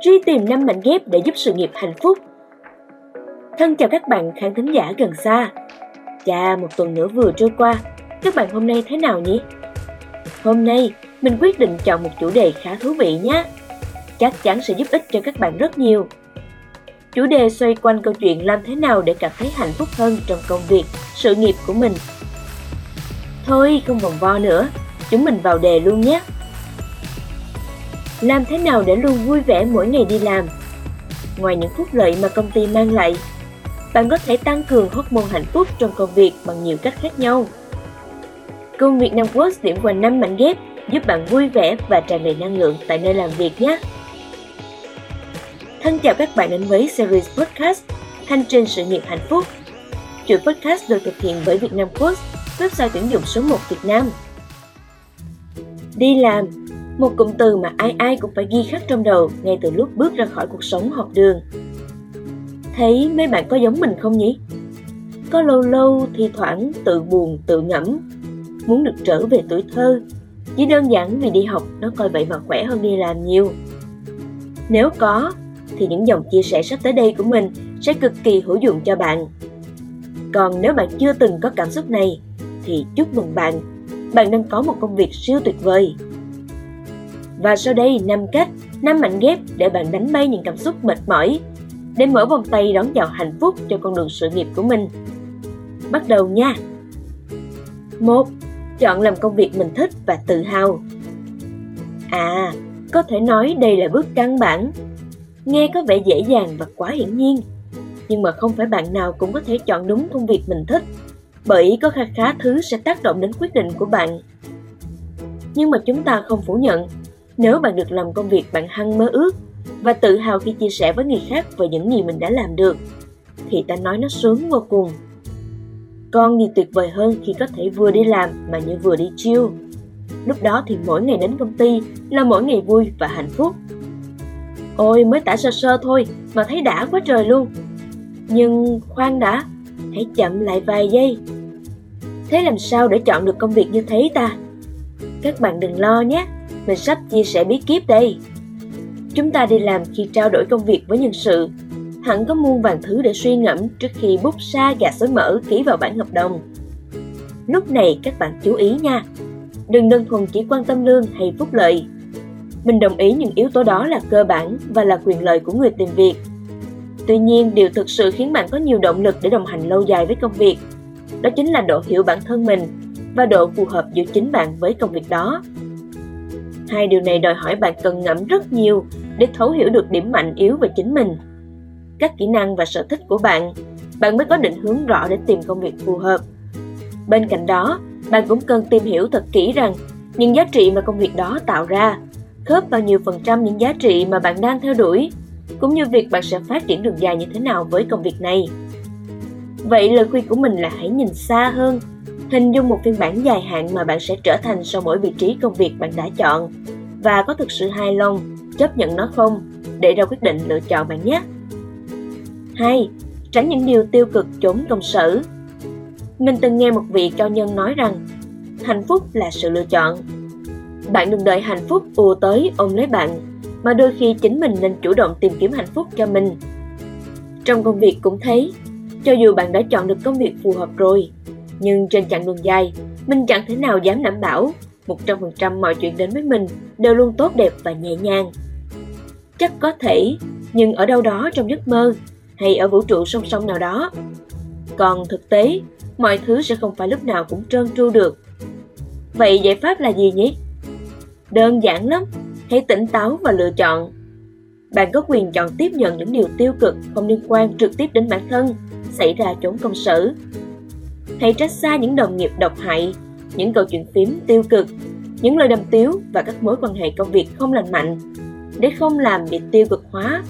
truy tìm năm mảnh ghép để giúp sự nghiệp hạnh phúc. Thân chào các bạn khán thính giả gần xa. Chà, một tuần nữa vừa trôi qua, các bạn hôm nay thế nào nhỉ? Hôm nay, mình quyết định chọn một chủ đề khá thú vị nhé. Chắc chắn sẽ giúp ích cho các bạn rất nhiều. Chủ đề xoay quanh câu chuyện làm thế nào để cảm thấy hạnh phúc hơn trong công việc, sự nghiệp của mình. Thôi, không vòng vo nữa, chúng mình vào đề luôn nhé. Làm thế nào để luôn vui vẻ mỗi ngày đi làm? Ngoài những phúc lợi mà công ty mang lại, bạn có thể tăng cường hormone hạnh phúc trong công việc bằng nhiều cách khác nhau. Công việc Nam Quốc điểm qua 5 mảnh ghép giúp bạn vui vẻ và tràn đầy năng lượng tại nơi làm việc nhé. Thân chào các bạn đến với series podcast Hành trình sự nghiệp hạnh phúc. Chuỗi podcast được thực hiện bởi Việt Nam Quốc, website tuyển dụng số 1 Việt Nam. Đi làm một cụm từ mà ai ai cũng phải ghi khắc trong đầu ngay từ lúc bước ra khỏi cuộc sống học đường. Thấy mấy bạn có giống mình không nhỉ? Có lâu lâu thì thoảng tự buồn tự ngẫm, muốn được trở về tuổi thơ, chỉ đơn giản vì đi học nó coi vậy mà khỏe hơn đi làm nhiều. Nếu có, thì những dòng chia sẻ sắp tới đây của mình sẽ cực kỳ hữu dụng cho bạn. Còn nếu bạn chưa từng có cảm xúc này, thì chúc mừng bạn, bạn đang có một công việc siêu tuyệt vời. Và sau đây 5 cách, 5 mảnh ghép để bạn đánh bay những cảm xúc mệt mỏi, để mở vòng tay đón chào hạnh phúc cho con đường sự nghiệp của mình. Bắt đầu nha! 1. Chọn làm công việc mình thích và tự hào. À, có thể nói đây là bước căn bản. Nghe có vẻ dễ dàng và quá hiển nhiên, nhưng mà không phải bạn nào cũng có thể chọn đúng công việc mình thích, bởi có khá khá thứ sẽ tác động đến quyết định của bạn. Nhưng mà chúng ta không phủ nhận nếu bạn được làm công việc bạn hăng mơ ước và tự hào khi chia sẻ với người khác về những gì mình đã làm được, thì ta nói nó sướng vô cùng. Còn gì tuyệt vời hơn khi có thể vừa đi làm mà như vừa đi chill. Lúc đó thì mỗi ngày đến công ty là mỗi ngày vui và hạnh phúc. Ôi mới tả sơ sơ thôi mà thấy đã quá trời luôn. Nhưng khoan đã, hãy chậm lại vài giây. Thế làm sao để chọn được công việc như thế ta? Các bạn đừng lo nhé, mình sắp chia sẻ bí kíp đây. Chúng ta đi làm khi trao đổi công việc với nhân sự, hẳn có muôn vàng thứ để suy ngẫm trước khi bút sa gạt xối mỡ ký vào bản hợp đồng. Lúc này các bạn chú ý nha, đừng đơn thuần chỉ quan tâm lương hay phúc lợi. Mình đồng ý những yếu tố đó là cơ bản và là quyền lợi của người tìm việc. Tuy nhiên, điều thực sự khiến bạn có nhiều động lực để đồng hành lâu dài với công việc, đó chính là độ hiểu bản thân mình và độ phù hợp giữa chính bạn với công việc đó. Hai điều này đòi hỏi bạn cần ngẫm rất nhiều để thấu hiểu được điểm mạnh yếu về chính mình. Các kỹ năng và sở thích của bạn, bạn mới có định hướng rõ để tìm công việc phù hợp. Bên cạnh đó, bạn cũng cần tìm hiểu thật kỹ rằng những giá trị mà công việc đó tạo ra khớp bao nhiêu phần trăm những giá trị mà bạn đang theo đuổi, cũng như việc bạn sẽ phát triển đường dài như thế nào với công việc này. Vậy lời khuyên của mình là hãy nhìn xa hơn Hình dung một phiên bản dài hạn mà bạn sẽ trở thành sau mỗi vị trí công việc bạn đã chọn và có thực sự hài lòng, chấp nhận nó không để ra quyết định lựa chọn bạn nhé. 2. Tránh những điều tiêu cực trốn công sở. Mình từng nghe một vị cao nhân nói rằng hạnh phúc là sự lựa chọn. Bạn đừng đợi hạnh phúc ùa tới ôm lấy bạn, mà đôi khi chính mình nên chủ động tìm kiếm hạnh phúc cho mình. Trong công việc cũng thấy, cho dù bạn đã chọn được công việc phù hợp rồi, nhưng trên chặng đường dài, mình chẳng thể nào dám đảm bảo 100% mọi chuyện đến với mình đều luôn tốt đẹp và nhẹ nhàng. Chắc có thể, nhưng ở đâu đó trong giấc mơ hay ở vũ trụ song song nào đó. Còn thực tế, mọi thứ sẽ không phải lúc nào cũng trơn tru được. Vậy giải pháp là gì nhỉ? Đơn giản lắm, hãy tỉnh táo và lựa chọn. Bạn có quyền chọn tiếp nhận những điều tiêu cực không liên quan trực tiếp đến bản thân xảy ra chốn công sở Hãy tránh xa những đồng nghiệp độc hại, những câu chuyện phím tiêu cực, những lời đầm tiếu và các mối quan hệ công việc không lành mạnh để không làm bị tiêu cực hóa.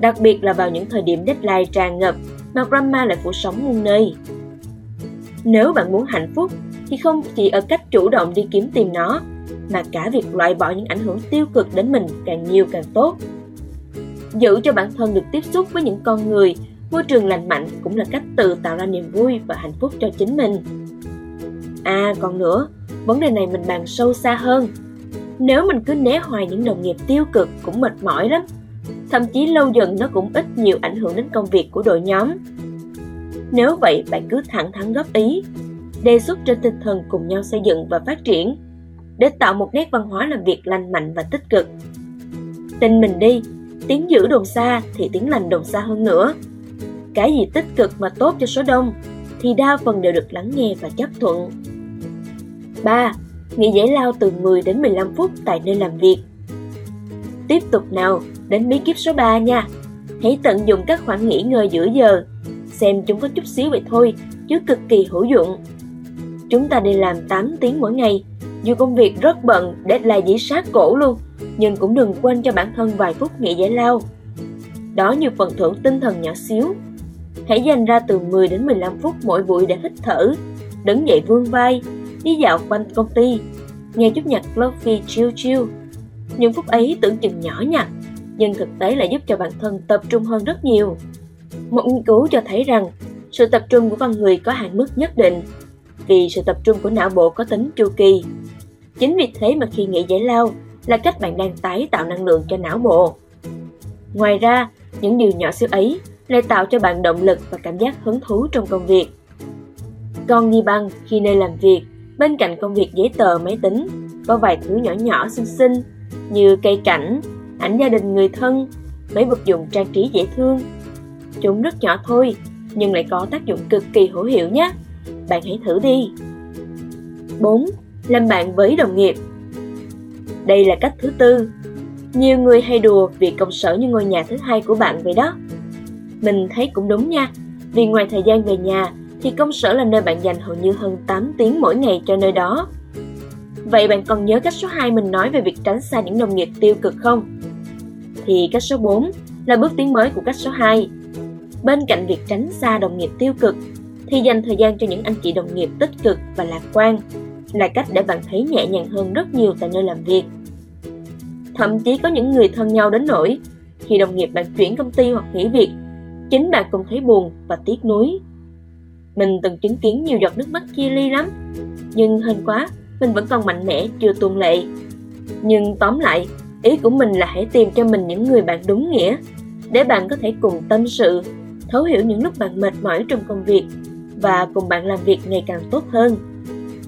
Đặc biệt là vào những thời điểm deadline tràn ngập mà drama lại phủ sóng muôn nơi. Nếu bạn muốn hạnh phúc thì không chỉ ở cách chủ động đi kiếm tìm nó mà cả việc loại bỏ những ảnh hưởng tiêu cực đến mình càng nhiều càng tốt. Giữ cho bản thân được tiếp xúc với những con người Môi trường lành mạnh cũng là cách tự tạo ra niềm vui và hạnh phúc cho chính mình. À còn nữa, vấn đề này mình bàn sâu xa hơn. Nếu mình cứ né hoài những đồng nghiệp tiêu cực cũng mệt mỏi lắm. thậm chí lâu dần nó cũng ít nhiều ảnh hưởng đến công việc của đội nhóm. Nếu vậy, bạn cứ thẳng thắn góp ý, đề xuất trên tinh thần cùng nhau xây dựng và phát triển, để tạo một nét văn hóa làm việc lành mạnh và tích cực. Tin mình đi, tiếng giữ đồn xa thì tiếng lành đồn xa hơn nữa. Cái gì tích cực mà tốt cho số đông thì đa phần đều được lắng nghe và chấp thuận. 3. Nghỉ giải lao từ 10 đến 15 phút tại nơi làm việc. Tiếp tục nào, đến bí kíp số 3 nha. Hãy tận dụng các khoảng nghỉ ngơi giữa giờ. Xem chúng có chút xíu vậy thôi, chứ cực kỳ hữu dụng. Chúng ta đi làm 8 tiếng mỗi ngày, dù công việc rất bận, deadline dĩ sát cổ luôn, nhưng cũng đừng quên cho bản thân vài phút nghỉ giải lao. Đó như phần thưởng tinh thần nhỏ xíu. Hãy dành ra từ 10 đến 15 phút mỗi buổi để hít thở, đứng dậy vươn vai, đi dạo quanh công ty, nghe chút nhạc fluffy chill chill. Những phút ấy tưởng chừng nhỏ nhặt, nhưng thực tế lại giúp cho bản thân tập trung hơn rất nhiều. Một nghiên cứu cho thấy rằng sự tập trung của con người có hạn mức nhất định vì sự tập trung của não bộ có tính chu kỳ. Chính vì thế mà khi nghỉ giải lao là cách bạn đang tái tạo năng lượng cho não bộ. Ngoài ra, những điều nhỏ xíu ấy lại tạo cho bạn động lực và cảm giác hứng thú trong công việc. Còn gì băng khi nơi làm việc, bên cạnh công việc giấy tờ máy tính, có vài thứ nhỏ nhỏ xinh xinh như cây cảnh, ảnh gia đình người thân, mấy vật dụng trang trí dễ thương. Chúng rất nhỏ thôi, nhưng lại có tác dụng cực kỳ hữu hiệu nhé. Bạn hãy thử đi. 4. Làm bạn với đồng nghiệp Đây là cách thứ tư. Nhiều người hay đùa vì công sở như ngôi nhà thứ hai của bạn vậy đó. Mình thấy cũng đúng nha, vì ngoài thời gian về nhà thì công sở là nơi bạn dành hầu như hơn 8 tiếng mỗi ngày cho nơi đó. Vậy bạn còn nhớ cách số 2 mình nói về việc tránh xa những đồng nghiệp tiêu cực không? Thì cách số 4 là bước tiến mới của cách số 2. Bên cạnh việc tránh xa đồng nghiệp tiêu cực thì dành thời gian cho những anh chị đồng nghiệp tích cực và lạc quan là cách để bạn thấy nhẹ nhàng hơn rất nhiều tại nơi làm việc. Thậm chí có những người thân nhau đến nỗi khi đồng nghiệp bạn chuyển công ty hoặc nghỉ việc, chính bạn cũng thấy buồn và tiếc nuối. Mình từng chứng kiến nhiều giọt nước mắt chia ly lắm, nhưng hên quá, mình vẫn còn mạnh mẽ, chưa tuôn lệ. Nhưng tóm lại, ý của mình là hãy tìm cho mình những người bạn đúng nghĩa, để bạn có thể cùng tâm sự, thấu hiểu những lúc bạn mệt mỏi trong công việc và cùng bạn làm việc ngày càng tốt hơn.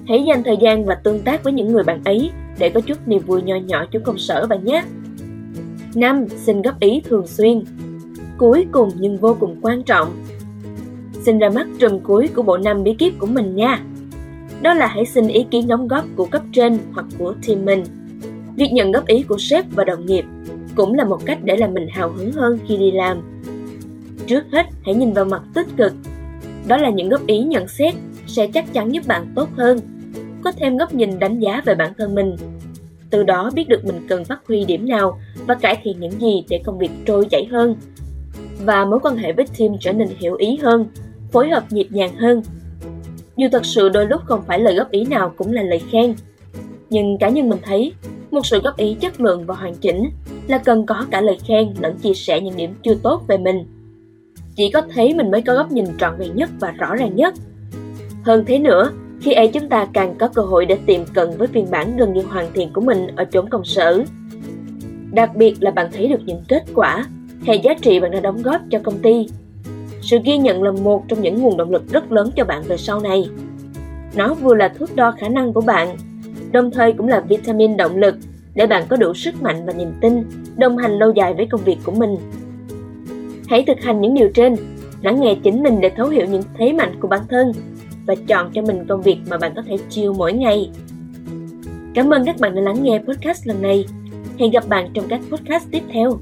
Hãy dành thời gian và tương tác với những người bạn ấy để có chút niềm vui nho nhỏ trong công sở bạn nhé. 5. Xin góp ý thường xuyên Cuối cùng nhưng vô cùng quan trọng Xin ra mắt trùm cuối của bộ năm bí kíp của mình nha Đó là hãy xin ý kiến đóng góp của cấp trên hoặc của team mình Việc nhận góp ý của sếp và đồng nghiệp cũng là một cách để làm mình hào hứng hơn khi đi làm. Trước hết, hãy nhìn vào mặt tích cực. Đó là những góp ý nhận xét sẽ chắc chắn giúp bạn tốt hơn, có thêm góc nhìn đánh giá về bản thân mình. Từ đó biết được mình cần phát huy điểm nào và cải thiện những gì để công việc trôi chảy hơn. Và mối quan hệ với team trở nên hiểu ý hơn, phối hợp nhịp nhàng hơn. Dù thật sự đôi lúc không phải lời góp ý nào cũng là lời khen, nhưng cá nhân mình thấy một sự góp ý chất lượng và hoàn chỉnh là cần có cả lời khen lẫn chia sẻ những điểm chưa tốt về mình. Chỉ có thế mình mới có góc nhìn trọn vẹn nhất và rõ ràng nhất. Hơn thế nữa, khi ấy chúng ta càng có cơ hội để tiệm cận với phiên bản gần như hoàn thiện của mình ở chốn công sở. Đặc biệt là bạn thấy được những kết quả hay giá trị bạn đã đóng góp cho công ty. Sự ghi nhận là một trong những nguồn động lực rất lớn cho bạn về sau này. Nó vừa là thước đo khả năng của bạn đồng thời cũng là vitamin động lực để bạn có đủ sức mạnh và niềm tin đồng hành lâu dài với công việc của mình. Hãy thực hành những điều trên, lắng nghe chính mình để thấu hiểu những thế mạnh của bản thân và chọn cho mình công việc mà bạn có thể chiêu mỗi ngày. Cảm ơn các bạn đã lắng nghe podcast lần này. Hẹn gặp bạn trong các podcast tiếp theo.